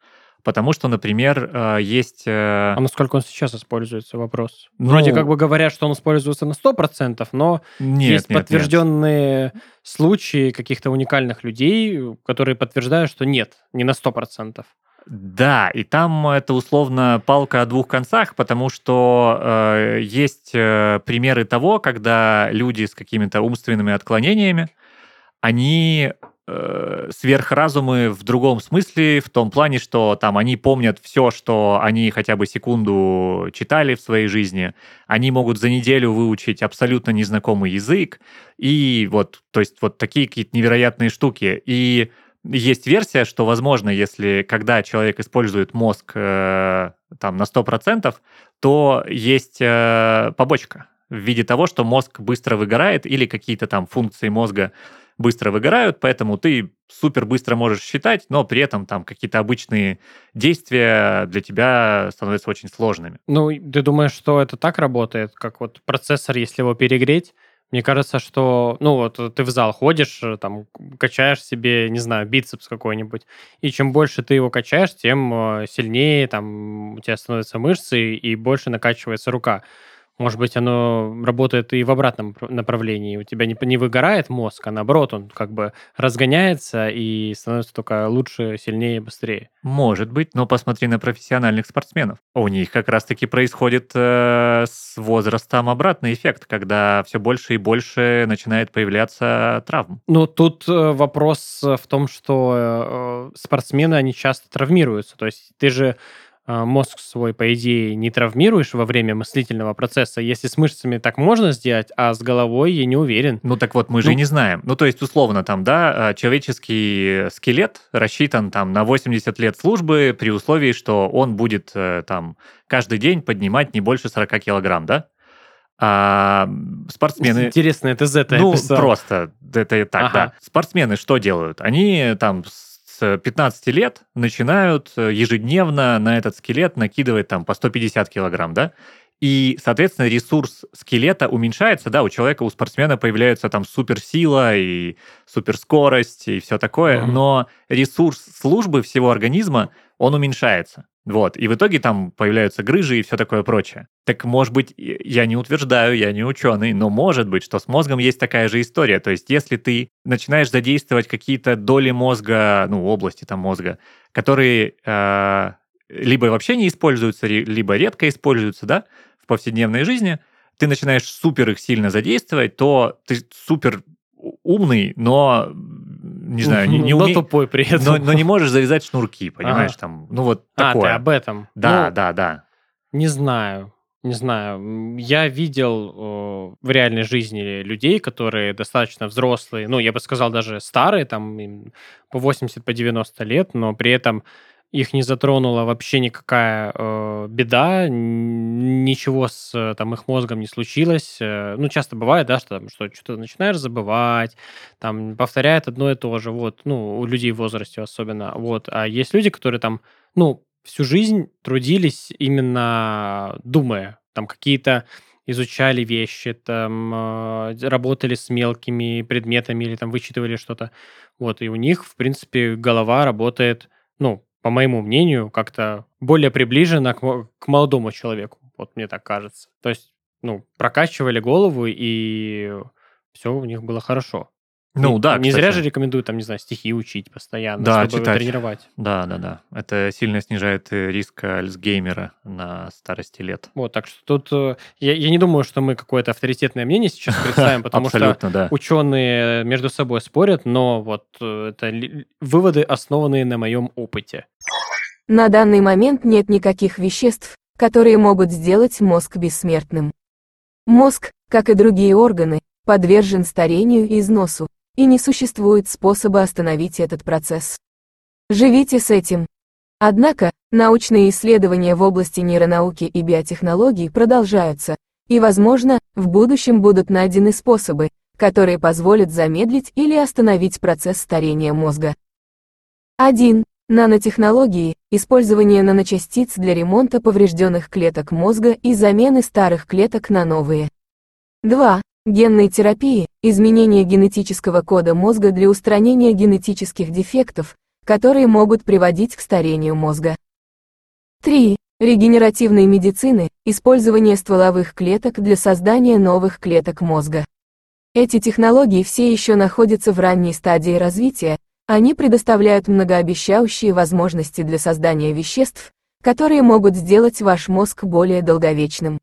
потому что, например, э, есть... Э, а насколько он сейчас используется, вопрос? Ну, Вроде как бы говорят, что он используется на 100%, но нет, есть нет, подтвержденные нет. случаи каких-то уникальных людей, которые подтверждают, что нет, не на 100%. Да, и там это условно палка о двух концах, потому что э, есть э, примеры того, когда люди с какими-то умственными отклонениями, они э, сверхразумы в другом смысле, в том плане, что там они помнят все, что они хотя бы секунду читали в своей жизни, они могут за неделю выучить абсолютно незнакомый язык, и вот, то есть вот такие какие-то невероятные штуки. И есть версия, что, возможно, если когда человек использует мозг э, там на 100%, то есть э, побочка в виде того, что мозг быстро выгорает или какие-то там функции мозга быстро выгорают, поэтому ты супер быстро можешь считать, но при этом там какие-то обычные действия для тебя становятся очень сложными. Ну, ты думаешь, что это так работает, как вот процессор, если его перегреть, мне кажется, что, ну вот ты в зал ходишь, э, там качаешь себе, не знаю, бицепс какой-нибудь, и чем больше ты его качаешь, тем э, сильнее там у тебя становятся мышцы и больше накачивается рука. Может быть, оно работает и в обратном направлении. У тебя не, не выгорает мозг, а наоборот, он как бы разгоняется и становится только лучше, сильнее, быстрее. Может быть, но посмотри на профессиональных спортсменов. У них как раз-таки происходит э, с возрастом обратный эффект, когда все больше и больше начинает появляться травм. Ну, тут э, вопрос в том, что э, спортсмены, они часто травмируются. То есть ты же мозг свой, по идее, не травмируешь во время мыслительного процесса. Если с мышцами так можно сделать, а с головой я не уверен. Ну так вот, мы же ну, не знаем. Ну то есть, условно, там, да, а, человеческий скелет рассчитан там на 80 лет службы при условии, что он будет э, там каждый день поднимать не больше 40 килограмм, да? А спортсмены... Интересно, это Z Ну, описал. просто, это так, ага. да. Спортсмены что делают? Они там 15 лет начинают э, ежедневно на этот скелет накидывать там по 150 килограмм, да? И, соответственно, ресурс скелета уменьшается, да, у человека, у спортсмена появляется там суперсила и суперскорость и все такое, mm-hmm. но ресурс службы всего организма, он уменьшается. Вот, и в итоге там появляются грыжи и все такое прочее. Так, может быть, я не утверждаю, я не ученый, но может быть, что с мозгом есть такая же история. То есть, если ты начинаешь задействовать какие-то доли мозга, ну, области там мозга, которые э, либо вообще не используются, либо редко используются, да, в повседневной жизни, ты начинаешь супер их сильно задействовать, то ты супер умный, но не знаю, не, не уме... Но тупой при этом. Но, но не можешь завязать шнурки, понимаешь, ага. там, ну вот такое. А, ты об этом. Да, ну, да, да. Не знаю. Не знаю, я видел э, в реальной жизни людей, которые достаточно взрослые, ну, я бы сказал, даже старые, там, по 80, по 90 лет, но при этом их не затронула вообще никакая э, беда, ничего с э, там их мозгом не случилось. Э, ну, часто бывает, да, что, что что-то начинаешь забывать, там, повторяет одно и то же, вот, ну, у людей в возрасте особенно, вот. А есть люди, которые там, ну, всю жизнь трудились именно думая, там, какие-то изучали вещи, там, э, работали с мелкими предметами или там вычитывали что-то, вот, и у них, в принципе, голова работает, ну, по моему мнению, как-то более приближена к, к молодому человеку. Вот мне так кажется. То есть, ну, прокачивали голову, и все у них было хорошо. Ну и, да, Не кстати. зря же рекомендуют, там, не знаю, стихи учить постоянно, да, чтобы читать. тренировать. Да, да, да. Это сильно снижает э, риск Альцгеймера на старости лет. Вот, так что тут э, я, я не думаю, что мы какое-то авторитетное мнение сейчас представим, потому что да. ученые между собой спорят, но вот э, это выводы, основанные на моем опыте. На данный момент нет никаких веществ, которые могут сделать мозг бессмертным. Мозг, как и другие органы, подвержен старению и износу, и не существует способа остановить этот процесс. Живите с этим. Однако, научные исследования в области нейронауки и биотехнологий продолжаются, и, возможно, в будущем будут найдены способы, которые позволят замедлить или остановить процесс старения мозга. 1. Нанотехнологии – использование наночастиц для ремонта поврежденных клеток мозга и замены старых клеток на новые. 2. Генной терапии – изменение генетического кода мозга для устранения генетических дефектов, которые могут приводить к старению мозга. 3. Регенеративной медицины – использование стволовых клеток для создания новых клеток мозга. Эти технологии все еще находятся в ранней стадии развития, они предоставляют многообещающие возможности для создания веществ, которые могут сделать ваш мозг более долговечным.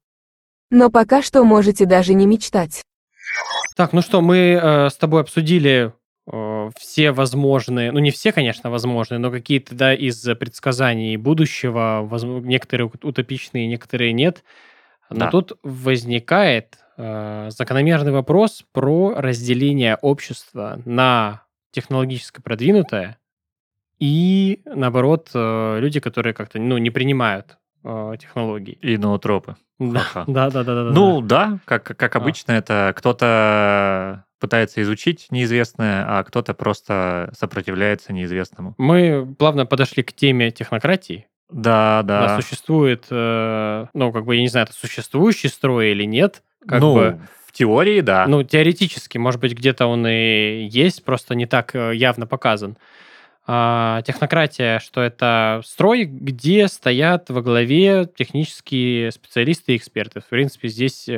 Но пока что можете даже не мечтать. Так, ну что, мы э, с тобой обсудили э, все возможные, ну не все, конечно, возможные, но какие-то, да, из предсказаний будущего, воз, некоторые утопичные, некоторые нет. Но да. тут возникает э, закономерный вопрос про разделение общества на технологически продвинутое, и, наоборот, э, люди, которые как-то ну, не принимают э, технологий. И ноотропы. Да, да, да, да, да. Ну да, как, как А. обычно, это кто-то пытается изучить неизвестное, а кто-то просто сопротивляется неизвестному. Мы плавно подошли к теме технократии. Да, Да, да. существует, э, ну, как бы, я не знаю, это существующий строй или нет. Как ну, бы, в теории, да. ну, теоретически, может быть, где-то он и есть, просто не так э, явно показан. А, технократия, что это строй, где стоят во главе технические специалисты и эксперты. В принципе, здесь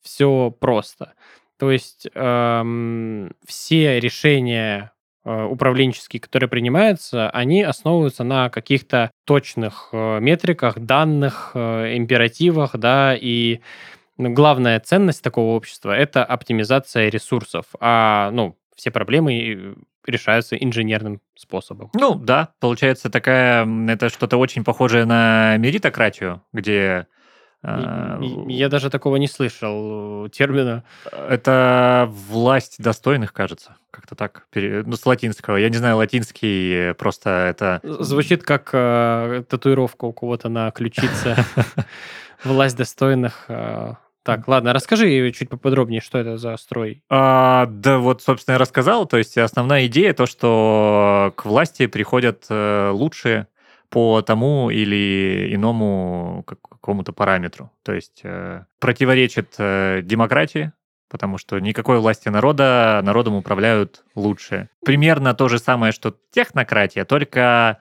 все просто. То есть эм, все решения э, управленческие, которые принимаются, они основываются на каких-то точных э, метриках, данных, э, императивах, да, и главная ценность такого общества – это оптимизация ресурсов, а, ну, все проблемы э, решаются инженерным способом. Ну, да, получается такая, это что-то очень похожее на меритократию, где а, Я даже такого не слышал э, термина. это власть достойных, кажется, как-то так, ну, с латинского. Я не знаю, латинский э, просто это... Звучит как э, татуировка у кого-то на ключице. Власть достойных. Так, ладно, расскажи чуть поподробнее, что это за строй. А, да, вот, собственно, я рассказал. То есть основная идея то, что к власти приходят э, лучшие по тому или иному как- какому-то параметру. То есть э, противоречит э, демократии, потому что никакой власти народа, народом управляют лучшие. Примерно то же самое, что технократия, только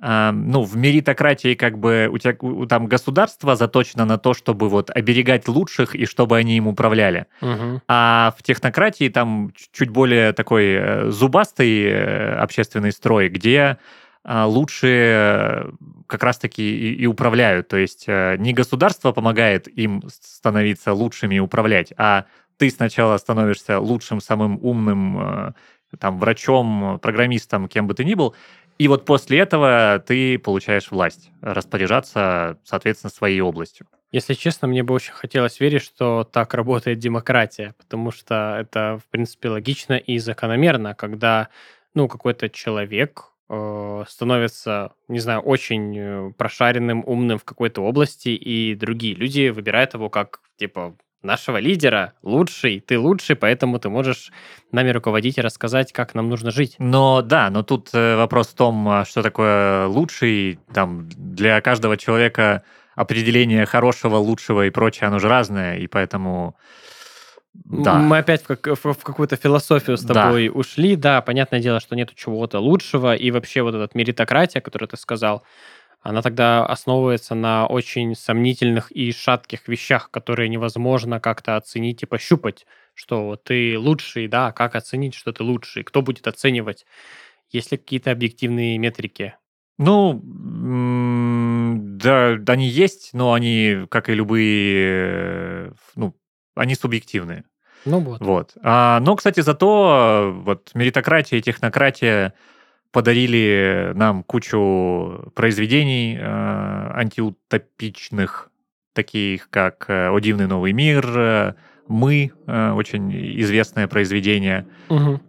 ну, в меритократии как бы у тебя у- там государство заточено на то, чтобы вот оберегать лучших и чтобы они им управляли. Мгм. А в технократии там чуть более такой э, зубастый э, общественный строй, где а, лучшие э, как раз-таки и, и управляют. То есть не государство помогает им становиться лучшими и управлять, а ты сначала становишься лучшим, самым умным там, врачом, программистом, кем бы ты ни был, и вот после этого ты получаешь власть распоряжаться, соответственно, своей областью. Если честно, мне бы очень хотелось верить, что так работает демократия, потому что это, в принципе, логично и закономерно, когда, ну, какой-то человек э, становится, не знаю, очень э, прошаренным, умным в какой-то области, и другие люди выбирают его как, типа, нашего лидера, лучший, ты лучший, поэтому ты можешь нами руководить и рассказать, как нам нужно жить. Но да, но тут э, вопрос в том, а, что такое лучший. Там для каждого человека определение хорошего, лучшего и прочее, оно же разное, и поэтому да. Мы опять в, как- в- в какую-то философию с Да. тобой ушли. Да, понятное дело, что нету чего-то лучшего. И вообще вот этот меритократия, которую ты сказал, она тогда основывается на очень сомнительных и шатких вещах, которые невозможно как-то оценить и пощупать, что ты лучший, да, как оценить, что ты лучший, кто будет оценивать, есть ли какие-то объективные метрики. Ну, да, они есть, но они, как и любые, ну, они субъективные. Ну вот. Вот. А, но, кстати, зато э, вот меритократия и технократия подарили нам кучу произведений э, антиутопичных, таких как э, «О дивный новый мир», э, «Мы», э, очень известное произведение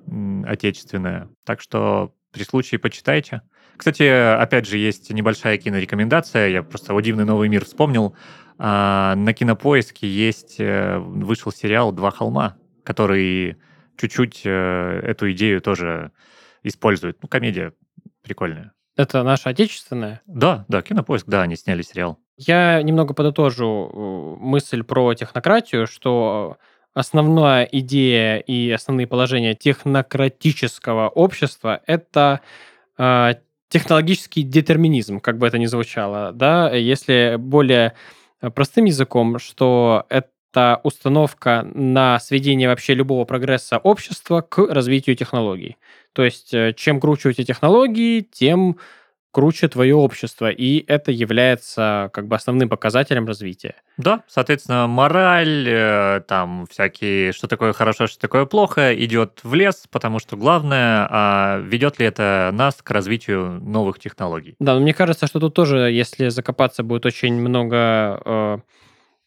м, отечественное. Так что при случае почитайте. Кстати, опять же, есть небольшая кинорекомендация. Я просто «О дивный новый мир» вспомнил. А, на Кинопоиске есть, э, вышел сериал «Два холма», который чуть-чуть э, эту идею тоже использует. Ну, комедия прикольная. Это наша отечественная. Да, да, Кинопоиск, да, они сняли сериал. Я немного подытожу э, мысль про технократию, что основная идея и основные положения технократического общества – это э, технологический детерминизм, как бы это ни звучало, да, если более простым языком, что это установка на сведение вообще любого прогресса общества к развитию технологий. То есть, э, чем круче у тебя технологии, тем круче твое общество, и это является как бы основным показателем развития. Да, соответственно, мораль, э, там всякие, что такое хорошо, что такое плохо, идет в лес, потому что главное, а ведет ли это нас к развитию новых технологий. Да, но мне кажется, что тут тоже, если закопаться, будет очень много э,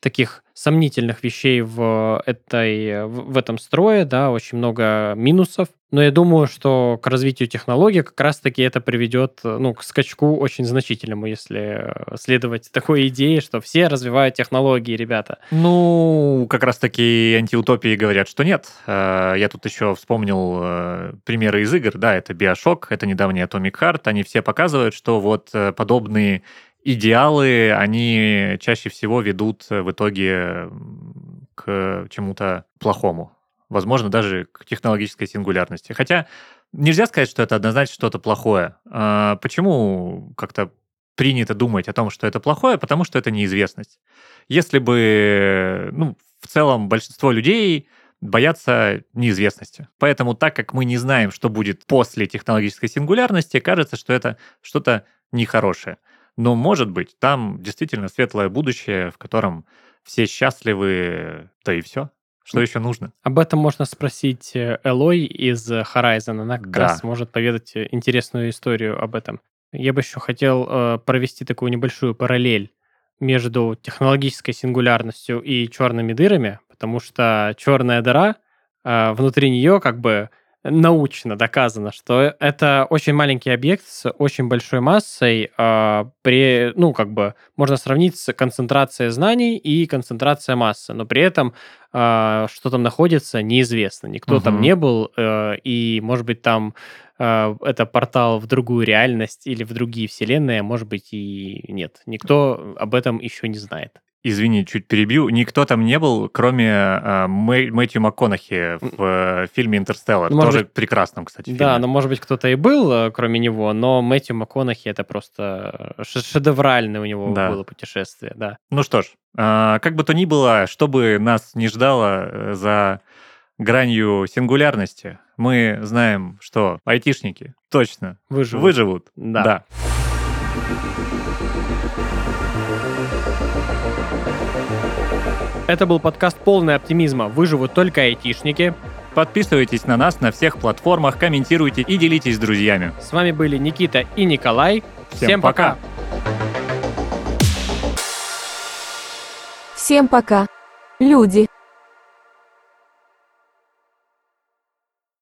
таких сомнительных вещей в, этой, в этом строе, да, очень много минусов. Но я думаю, что к развитию технологий как раз-таки это приведет ну, к скачку очень значительному, если следовать такой идее, что все развивают технологии, ребята. Ну, как раз-таки антиутопии говорят, что нет. Э, я тут еще вспомнил э, примеры из игр, да, это Bioshock, это недавний Atomic Heart, они все показывают, что вот э, подобные идеалы, они чаще всего ведут в итоге к чему-то плохому. Возможно, даже к технологической сингулярности. Хотя нельзя сказать, что это однозначно что-то плохое. А почему как-то принято думать о том, что это плохое? Потому что это неизвестность. Если бы, ну, в целом большинство людей боятся неизвестности. Поэтому так как мы не знаем, что будет после технологической сингулярности, кажется, что это что-то нехорошее. Но, может быть, там действительно светлое будущее, в котором все счастливы, да и все. Что еще нужно? Об этом можно спросить э, Элой из Horizon. Она как да. раз может поведать э, интересную историю об этом. Я бы еще хотел э, провести такую небольшую параллель между технологической сингулярностью и черными дырами, потому что черная дыра, э, внутри нее как бы научно доказано, что это очень маленький объект с очень большой массой, э, при, ну, как бы, можно сравнить с концентрацией знаний и концентрацией массы, но при этом э, что там находится, неизвестно. Никто угу. там не был, э, и, может быть, там э, это портал в другую реальность или в другие вселенные, а может быть, и нет. Никто об этом еще не знает извини, чуть перебью, никто там не был, кроме э, Мэтью МакКонахи в э, фильме «Интерстеллар». Ну, Тоже быть, прекрасном, кстати, фильме. Да, но, может быть, кто-то и был, э, кроме него, но Мэтью МакКонахи — это просто шедевральное у него да. было путешествие, да. Ну что ж, э, как бы то ни было, что бы нас не ждало э, за гранью сингулярности, мы знаем, что айтишники точно выживут. выживут. Да. да. Это был подкаст «Полный оптимизма. Выживут только айтишники». Подписывайтесь на нас на всех платформах, комментируйте и делитесь с друзьями. С вами были Никита и Николай. Всем, Всем пока. Всем пока, люди.